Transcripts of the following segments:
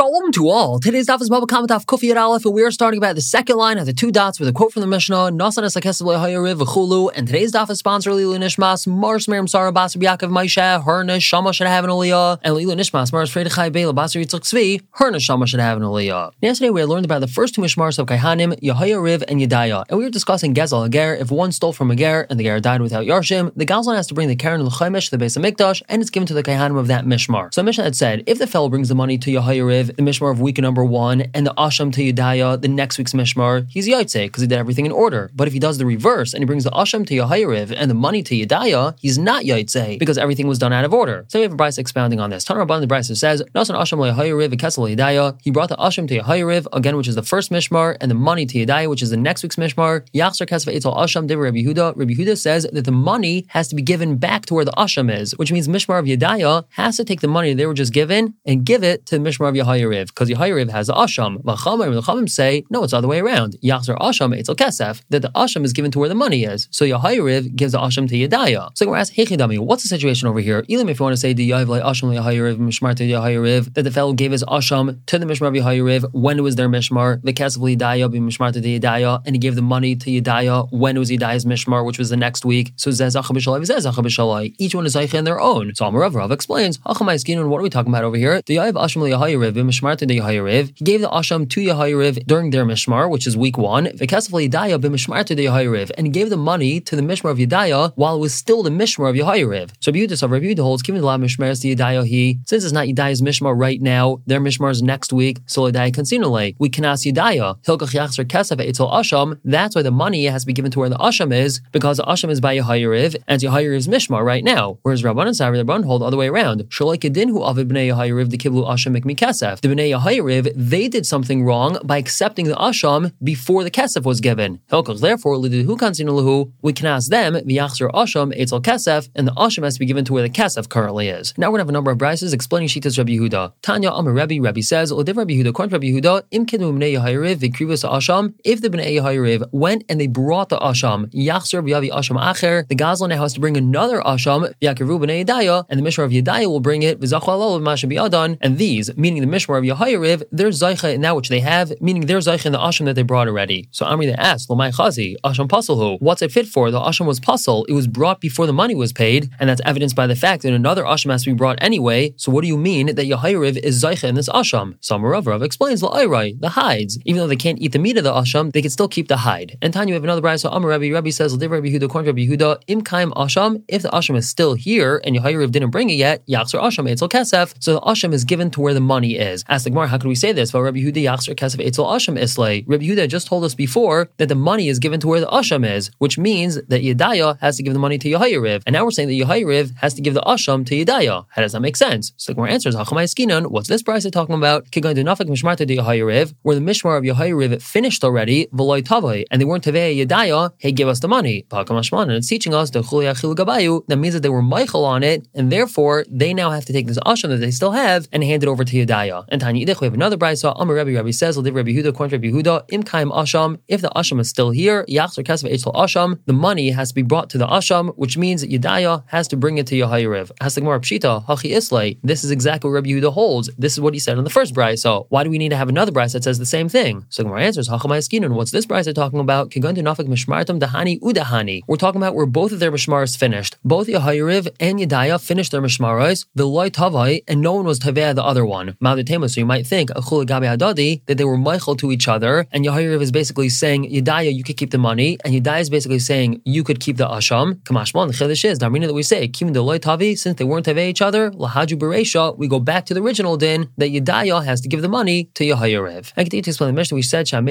Shalom to all. Today's daf is Baba Kamataf Kufi at Aleph, and we are starting about the second line of the two dots with a quote from the Mishnah, Nasan Esakesavle V'chulu, and today's daf is sponsored Lilu Nishmas, Mars Miriam Sarah Basar Yaakov Maisha, Herna Shama should have an Aliyah, and Lilu Nishmas, Mars Freda Bela Basar Yitzchak Tzvi, Herna Shama should have an Aliyah. Yesterday we had learned about the first two Mishmars of Kaihanim, Riv and Yedaya, and we were discussing Gezel Ager. If one stole from a Ger and the Ger died without Yarshim, the Gazlan has to bring the Karen L'chaimesh to the base of Mikdash, and it's given to the Kaihanim of that Mishmar. So Mishnah had said, if the fellow brings the money to Riv the Mishmar of week number one, and the Asham to Yedaya, the next week's Mishmar, he's Yaitse, because he did everything in order. But if he does the reverse, and he brings the Asham to Yahayariv and the money to Yedaya, he's not Yaitse, because everything was done out of order. So we have a Brisa expounding on this. Tanur Rabban the Brisa says, Nasan Asham Yahayariv, Kesel he brought the Asham to Yahayariv, again, which is the first Mishmar, and the money to Yedaya, which is the next week's Mishmar. Yachsar Kesva Eitel Asham, Div Rabbi Huda. Rabbi Huda says that the money has to be given back to where the Asham is, which means Mishmar of Yedaya has to take the money they were just given and give it to the Mishmar of Yahayariv, because Yahayariv has the Asham. V'chamim, the Chamim say, no, it's the other way around. Yachzor Asham Eitzel Kesef, that the Asham is given to where the money is. So Yahayariv gives the Asham to Yedaya. So we're asking, Hechidami, what's the situation over here? Elam, if you want to say the Yahav Asham Yahayariv, Mishmar to Yahayariv, that the fellow gave his Asham to the Mishmar Yahayariv when it was their Mishmar, the Kesef Yedaya Mishmar to the Yedaya, and he gave the money to Yedaya when it was Yedaya's Mishmar, which was the next week. So Zezach B'Shalai, Zezach B'Shalai. Each one is Zaycha in their own. So Amarav Rav explains, Hachamai Skinun, what are we talking about over here? The Yahav Asham Yahayariv, Mishmar to the Yahayariv, he gave the Asham to Yahayariv during their Mishmar, which is week one, V'kasaf Yedaya b'Mishmar to the Yahayariv, and he gave the money to the Mishmar of Yedaya while it was still the Mishmar of Yahayariv. So Yehuda, Rabbi Yehuda holds, given the law Mishmar to Yedaya, he, since it's not Yedaya's Mishmar right now, their Mishmar is next week, so Yedaya consinule. We can ask Yedaya, Hilkach Yachzer Kesef Eitzel Asham, that's why the money has to be given to where the Asham is, because the Asham is by Yahayariv, and Yahayariv's Mishmar right now. Whereas Rabban and Sari, the Rabban hold the other way around. Shalai hu Avid B'nei the Kiblu Asham Mikmi Kesef. The B'nei Yahayariv, they did something wrong by accepting the asham before the kesef was given. Therefore, we can ask them v'yachzer asham etzel kesef, and the asham has to be given to where the kesef currently is. Now we're gonna have a number of brises explaining shitas Rabbi Yehuda. Tanya Amar Rabbi Rabbi says, "Odiv Rabbi Yehuda, according to Rabbi Yehuda, im kidmu bnei Yahayriv v'krivus asham. If the bnei Yahayriv went and they brought the asham, yachzer v'yavi asham acher, the gazlan now has to bring another asham v'yakiru bnei Yedaya, and the mishmar of Yedaya will bring it v'zachal and these, meaning the mishmar of Yahayriv, they're zaycha in that which they have, meaning they're zaycha in the asham that they brought already. So Amri they asked, Lamai Chazi, Asham Pasalhu, what's it fit for? The Asham was Pasal, it was brought before the money was paid, and that's evidenced by the fact that another Asham has to be brought anyway. So what do you mean that Yahayriv is Zaycha in this Asham? Samarav Rav explains, La'ayrai, the hides. Even though they can't eat the meat of the Asham, they can still keep the hide. And Tanya, we have another bride, so Amar Rabbi, Rabbi says, Rabbi Yehuda, according to Rabbi Yehuda, Im Kaim Asham, if the Asham is still here and Yahayriv didn't bring it yet, Yachzer Asham Eitzel Kesef, so the Asham is given to where the money is. Ask the Gemara, how could we say this? Well, Rabbi Yehuda Yachzer Kesef Asham Islay. Rabbi just told us before that the money is given to where the Asham is, which means that Yedaya has to give the money to Yehayariv. And now we're saying that Yehayariv has to give the Asham to Yedaya. How does that make sense? So the answer is Skinan. What's this price talking about? Kigan to Nafak Mishmarta to Yehayariv, where the Mishmar of Yehayariv finished already, Veloy Tavai, and they weren't Tavei Yedaya, hey, give us the money. And it's teaching us the Gabayu, that means that they were Michael on it, and therefore they now have to take this Asham that they still have and hand it over to Yedaya. And Tanya Idich, we have another brisa. Amar Rabbi Rabbi says, Rabbi Yehuda, according to Rabbi Yehuda, Im Kaim Asham, if the Asham is still here, Yachzer Kesef Eichel Asham, the money has to be brought to the Asham, which means Yedaya has to bring it to Yahayriv. Has Pshita, Hachi Islay. This is exactly what Rabbi Yehuda holds. This is what he said in the first brisa. Why do we need to have another brisa that says the same thing? So Gemara answers, Skinan. What's this brisa talking about? Kigun to Nafik Mishmartam Dahani Udahani. We're talking about where both of their Mishmaras finished. Both Yahayriv and Yedaya finished their Mishmaras, the Loy Tavai, and no one was Taveh the other one. So you might think, that they were Michael to each other, and Yahayriv is basically saying, Yedaya, you could keep the money, and Yedaya is basically saying, you could keep the Asham. Kamashman, the Chiddush is, Damrina that we say, Kim Deloy Tavi, since they weren't Taveh each other, Lahaju Beresha, we go back to the original din that Yedaya has to give the money to Yahayriv. I continue to explain the Mishnah, we said, The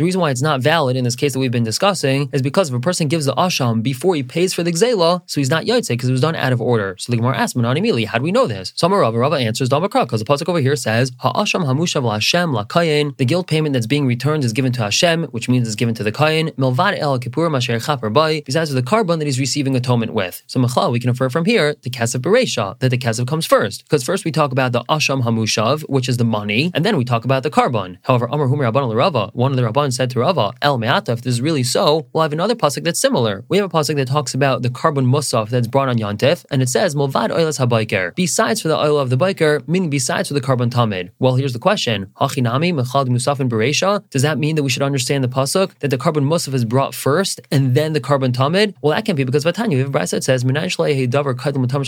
reason why it's not valid in this case that we've been discussing is because if a person gives the Asham before he pays for the Gzela, so he's not Yaitse because it was done out of order. So the Gemara asks, Manani how do we know this? Rava, Rava answers, Damakra, because the Pasuk over here says, Ha'asham hamushav la'Hashem la'kayin, the guilt payment that's being returned is given to Hashem, which means it's given to the kayin, milvad el kippur masher chaper bay, besides the carbon that he's receiving atonement with. So Mechlal, we can infer from here, the kesef beresha, that the kesef comes first. Because first we talk about the asham hamushav, which is the money, and then we talk about the carbon. However, Amar Humir Rabban Rava, one of the Rabban said to Rava, El Me'ata, if this is really so, we'll have another pasuk that's similar. We have a pasuk that talks about the carbon musaf that's brought on Yantif, and it says, Mulvad oilas habayker. Besides for the oil of the Biker, meaning besides for the carbon tamid. Well, here's the question. Hachinami mechad musafin beresha. Does that mean that we should understand the pasuk that the carbon musaf is brought first and then the carbon tamid? Well, that can't be because Vatanya, a brisa that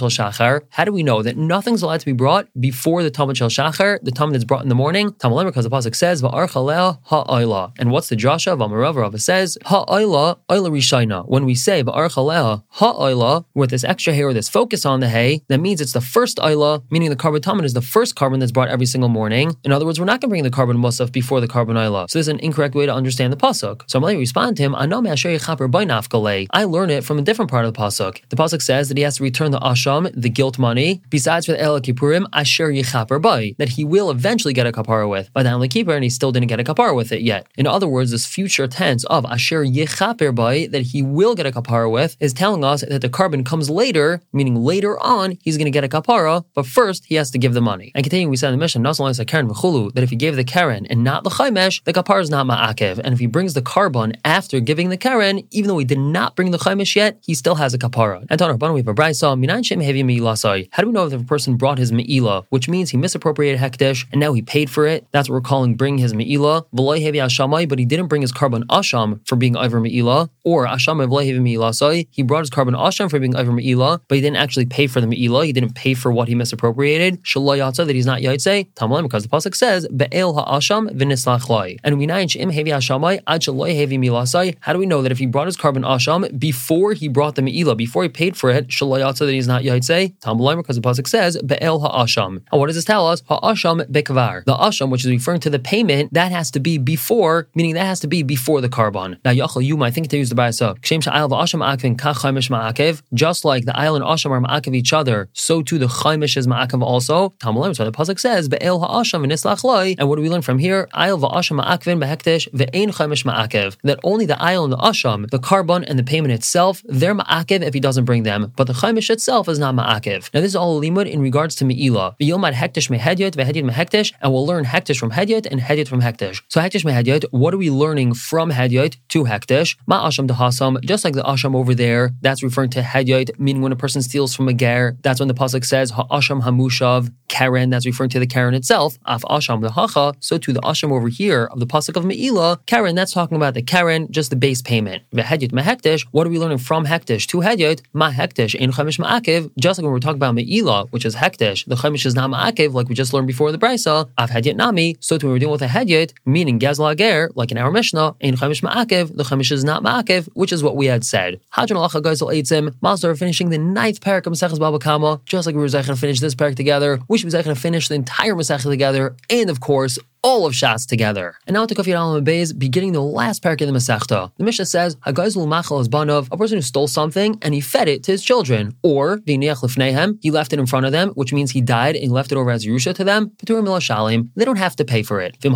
shachar, How do we know that nothing's allowed to be brought before the tamid shel shachar, the tamid that's brought in the morning? Tamalim, because the pasuk says, ha'ayla. And what's the drasha of Amarav? Rava says, ha'ayla, ayla rishayna. When we say ba'archaleha ha'ayla, with this extra hair or this focus on the hay, that means it's the first ayla, meaning the carbon tamid is the first carbon that's brought every single morning. In other words, we're not going to bring the carbon musaf before the carbon ayla. So this is an incorrect way to understand the pasuk. So I'm going to respond to him, I learn it from a different part of the pasuk. The pasuk says that he has to return the asham, the guilt money, besides for the el kippurim, asher yichaper bay, that he will eventually get a kapara with. By the el and he still didn't get a kapara with it yet. In other words, this future tense of asher yichaper bay, that he will get a kapara with, is telling us that the carbon comes later, meaning later on he's going to get a kapara, but first he has to give the money. And continuing, we said in the mission, not only is a Karen v'chulu, that if he gave the karen and not the chaimesh, the kapara is not ma'akev. And if he brings the carbon after giving the karen, even though he did not bring the chaimesh yet, he still has a kapara. And on our we have a brisa, How do we know if a person brought his me'ila, which means he misappropriated hekdesh and now he paid for it? That's what we're calling bring his me'ila. V'loi Hevi Ashamai, but he didn't bring his carbon asham for being over me'ila, or asham he brought his carbon asham for being over me'ila, but he didn't actually pay for the me'ila. He didn't pay for what he misappropriated. Shalayatza that he's not yaitse. Tamalim because the pasuk says be'el ha'asham v'nislach And we im hevi hashamai ad shaloi hevi milasai. How do we know that if he brought his carbon asham before he brought the me'ila, before he paid for it, shalayatza that he's not yaitse? Tamalim because the pasuk says be'el ha'asham. And what does this tell us? Ha'asham bekvar. The asham, which is referring to the payment, that has to be before, meaning that has to be before the carbon. Now yachal you might think to use the brayso. Just like the island Asham are ma'akev each other, so too the Chaimish is ma'akev also. Tamalim, so the pasuk says be'el ha'asham v'nislach loy. And what do we learn from here? Ayel va'asham ma'akevin behektesh ve'ein Chaimish ma'akev. That only the ayel and the asham, the carbon and the payment itself, they're ma'akev if he doesn't bring them, but the Chaimish itself is not ma'akev. Now this is all limud in regards to me'ila. V'yomad hektesh mehedyot ve'hedyot mehektesh, and we'll learn hektesh from hedyot and hedyot from hektesh. So hektesh mehedyot, what are we learning from hedyot to hektesh? Ma'asham dehasam, just like the asham over there, that's referring to hedyot, meaning when a person steals from a ger, that's when the pasuk says ha'asham hamushav karen. That's referring to the karen itself. Af asham the hacha. So to the asham over here of the pasuk of meila karen. That's talking about the karen, just the base payment. Vehedyot mahektish. What are we learning from hektish to hedyot? Ma hektish in chemish ma'akev. Just like when we're talking about meila, which is hektish, the chemish is not ma'akev, like we just learned before the brisa. Af hedyot nami. So to when we're dealing with a hedyot, meaning gazla ger, like in our mishnah, in chemish ma'akev, the chemish is not ma'akev, which is what we had said. Hadron alacha gazel eitzim. Master finishing the ninth parak of Maseches Baba Kama, just like we were finish this parak together. We should be going to finish the entire Masech together, and of course, all of Shas together. And now to Kafir Alam Beis, beginning the last parak in the Masechta. The Mishnah says, Hagazul Machal is banov, a person who stole something and he fed it to his children. Or, V'niach Lefnehem, he left it in front of them, which means he died and he left it over as Yerusha to them. Peturim Shalim, they don't have to pay for it. And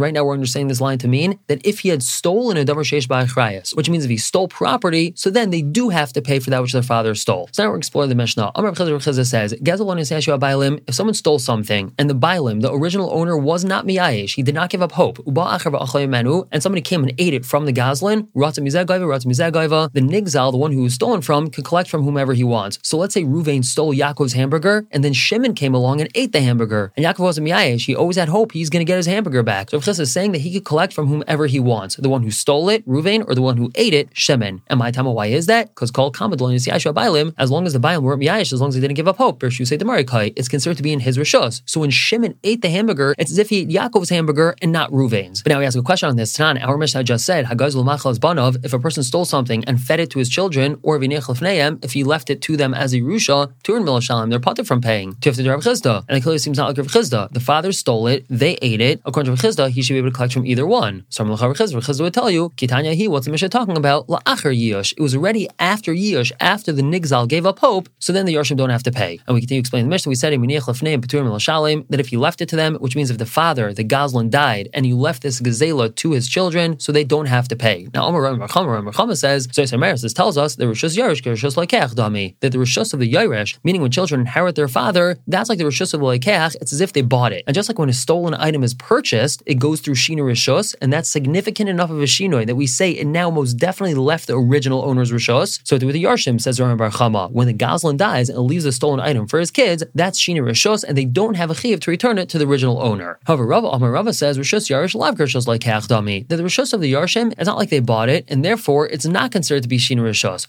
right now we're understanding this line to mean that if he had stolen a Davar Sheish Ba'achrayas, which means if he stole property, so then they do have to pay for that which their father stole. So now we're exploring the Mishnah. Amar Chazar says, Gazal if someone stole something and the Bailim, the original owner, was not miyayish. He did not give up hope. And somebody came and ate it from the Goslin. The Nigzal, the one who was stolen from, can collect from whomever he wants. So let's say Ruvain stole Yaakov's hamburger, and then Shimon came along and ate the hamburger. And Yaakov wasn't miyayish. He always had hope he's going to get his hamburger back. So Chis is saying that he could collect from whomever he wants. The one who stole it, Ruvain, or the one who ate it, Shimon. And my time, why is that? Because called Kamadlon is Yashua Bailim, as long as the Bailim weren't miyayish, as long as they didn't give up hope, Bershu say Demarikai, it's considered to be in his Rishos. So when Shimon ate the hamburger, it's as if he ate Yaakov's hamburger and not Ruvain's. But now we ask a question on this. Tanan, our Mishnah just said, banov, if a person stole something and fed it to his children, or if he left it to them as a Rusha, Turin Milashalim, they're potter from paying. Tifta Rav Chisda. And it clearly seems not like Rav Chisda. The father stole it, they ate it. According to Rav Chisda, he should be able to collect from either one. So Rav Chisda would tell you, Kitanya he, what's the Mishnah talking about? La'acher Yush. It was already after Yush, after the Nigzal gave up hope, so then the Yarshim don't have to pay. And we continue explaining the Mishnah. We said that that if you left it to them, which means if the father, the Goslin, died and you left this gazela to his children, so they don't have to pay. Now, Omar Chama says, so this tells us the Rishus Yerush, Rishus Lekech Dami, that the Rishus of the Yerush, meaning when children inherit their father, that's like the Rishus of the Lekech, it's as if they bought it. And just like when a stolen item is purchased, it goes through Shina Rishus, and that's significant enough of a Shinoi that we say it now most definitely left the original owner's Rishus. So with the Yarshim, says Rambam Bar when the Goslin dies and leaves a stolen item for his kids, that's Shina Rishus, and they don't have a chiv to return it to the original owner. However, Rava Amar Rava says Rishus Yarish Lav Gershus like Dami, that the Rishus of the Yarshim is not like they bought it, and therefore it's not considered to be Shina Rishus.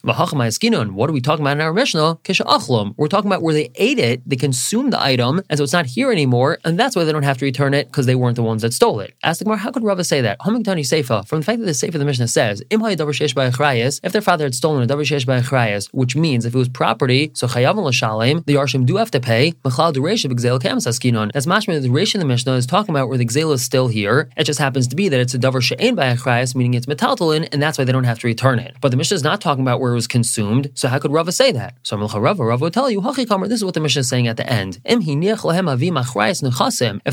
And what are we talking about in our Mishnah? Kesha Achlum. We're talking about where they ate it, they consumed the item, and so it's not here anymore, and that's why they don't have to return it because they weren't the ones that stole it. Ask the Gemara, how could Rava say that? Hamigdani Seifa, from the fact that the Seifa of the Mishnah says, if their father had stolen a Shesh by which means if it was property, so Chayav Lashalim, the Yarshim do have to pay, Machal Duresh of Gzel Kamas As mashma the Resh in the Mishnah is talking about where the Gzel is still here. It just happens to be that it's a Davar She'ain by meaning it's metaltalin, and that's why they don't have to return it. But the Mishnah is not talking about where it was consumed, so how could Rava say that? So Rava, Rava would tell you, this is what the Mishnah is saying at the end. If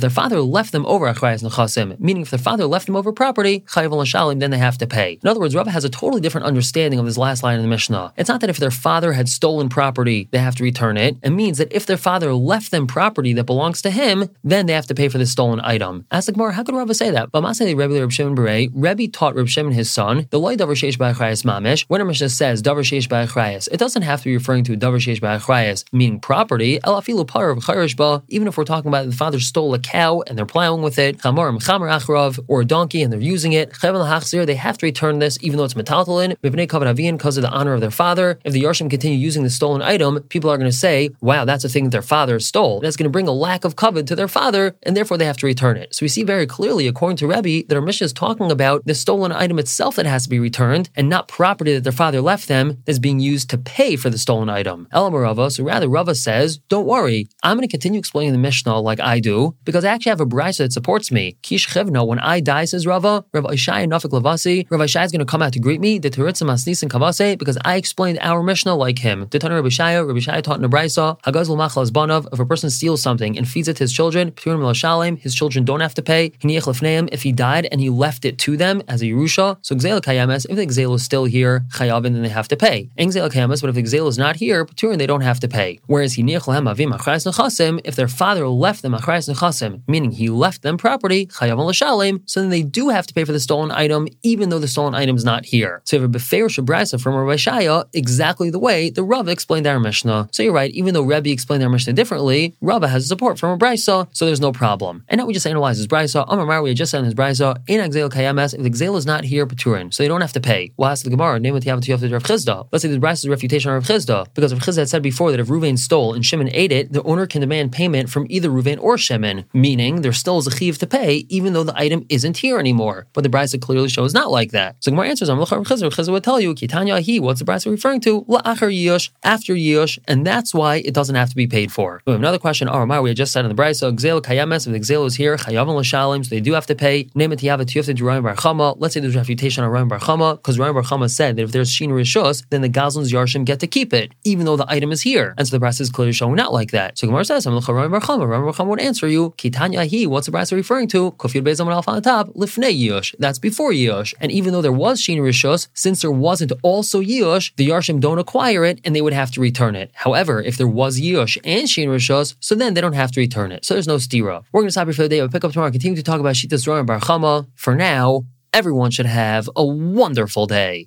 their father left them over Achrayas Nechasim, meaning if their father left them over property, Lashalim, then they have to pay. In other words, Rava has a totally different understanding of this last line in the Mishnah. It's not that if their father had stolen property, they have to return it. It means that if their father left them property that belongs to him, then they have to pay for the stolen item. Ask the Gemara, how could Rava say that? But Masay Rebbe Reb Shimon Beret, Rebbe taught Reb Shimon his son, the loy davar sheish ba'achrayas mamish. When a Mishnah says davar sheish ba'achrayas, it doesn't have to be referring to davar sheish ba'achrayas, meaning property. Elafilu par of. Even if we're talking about the father stole a cow and they're plowing with it, chamar chamer achrav, or a donkey and they're using it, they have to return this even though it's metaltalin, because of the honor of their father. If the Yarshim continue using the stolen item, people are going to say, wow, that's a thing that their father stole. That's going to bring a lack of covet to their father, and therefore they have to return it. So we see very clearly, according to Rebbe, that our Mishnah is talking about the stolen item itself that has to be returned, and not property that their father left them that's being used to pay for the stolen item. Elamarava, so rather Rava says, don't worry, I'm going to continue explaining the Mishnah like I do, because I actually have a brisa that supports me. Kish Chevno, when I die, says Rava, Rav Ishai Nafik Lavasi, Rav Ishai is going to come out to greet me, the Teritza Masnis Kavase, because I explained our Mishnah like him. The Shaya, Rabbi Shaya taught in Nebraisa, Hagazl Machlas Banav, if a person steals something and feeds it to his children, his children don't have to pay. If he died and he left it to them as a Yerusha, so Gzela Kayames, if the Gzela is still here, Chayavin, then they have to pay. Gzela Kayames, but if the Gzela is not here, Paturin, they don't have to pay. Whereas he Avim if their father left them Achrais Nechasim, meaning he left them property, Chayavin Lashalim, so then they do have to pay for the stolen item, even though the stolen item is not here. So you have a Befer Shabrasa from Rabbi Shaya exactly the way the Rava explained our Mishnah. So you're right, even though Rebbe explained our Mishnah differently, Rava has support from a Brisa, so there's no problem. And now we just analyze his Brisa. Amar we just said his Brisa, in Exel Kayamas, if the Exel is not here, Paturin, so they don't have to pay. We'll the Gemara, name have to Rav Chisda. Let's say the Brisa is a refutation of Rav Chisda, because Rav Chisda had said before that if Ruvain stole and Shimon ate it, the owner can demand payment from either Ruvain or Shimon, meaning there still is a chiv to pay, even though the item isn't here anymore. But the Brisa clearly shows not like that. So Gemara answers, Rav Chisda Chisda would tell you, Kitanya he, what's the Brisa referring to? La'achar Yush, after Yush, and that's why it doesn't have to be paid for. Another question, Aramar, we just said in the Brisa, Gzel Kayames, if the Gzel is here, Chayav L'Shalim, so they do have to pay. Name it Tiyavet, you have to do Rami Bar Chama. Let's say there's refutation on Rami Bar Chama, because Rami Bar Chama said that if there's Shin Rishus, then the Gazlan's Yarshim get to keep it, even though the item is here. And so the Brisa is clearly showing not like that. So Gemara says, Rami Bar Chama, Rami Bar Chama would answer you, Kitanya he, what's the Brisa referring to? Kufir Bezam Alf on the top, Lifnei Yush. That's before Yush. And even though there was Shin Rishus, since there wasn't also Yush, the Yarshim don't acquire it and they would have to return it. However, if there was Yush and Shin Rishus, so then they don't have to return it. So there's no stira. We're going to stop here for the day. We'll pick up tomorrow and continue to talk about Shitas Rami Bar Chama. For now, everyone should have a wonderful day.